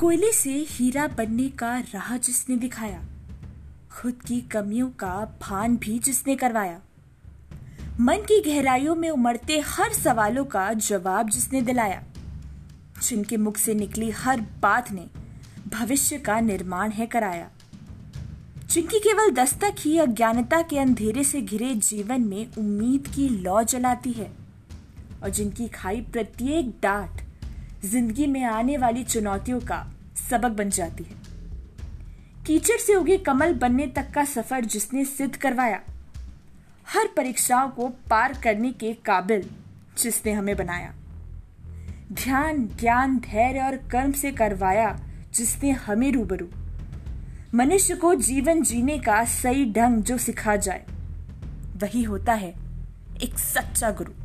कोयले से हीरा बनने का राह जिसने दिखाया, खुद की कमियों का भान भी जिसने करवाया। मन की गहराइयों में उमड़ते हर सवालों का जवाब जिसने दिलाया। जिनके मुख से निकली हर बात ने भविष्य का निर्माण है कराया। जिनकी केवल दस्तक ही अज्ञानता के अंधेरे से घिरे जीवन में उम्मीद की लौ जलाती है, और जिनकी खाई प्रत्येक डांट ज़िंदगी में आने वाली चुनौतियों का सबक बन जाती है। कीचड़ से उगे कमल बनने तक का सफ़र जिसने सिद्ध करवाया, हर परीक्षाओं को पार करने के काबिल जिसने हमें बनाया। ध्यान, ज्ञान, धैर्य और कर्म से करवाया जिसने हमें रूबरू। मनुष्य को जीवन जीने का सही ढंग जो सिखा जाए, वही होता है एक सच्चा गुरु।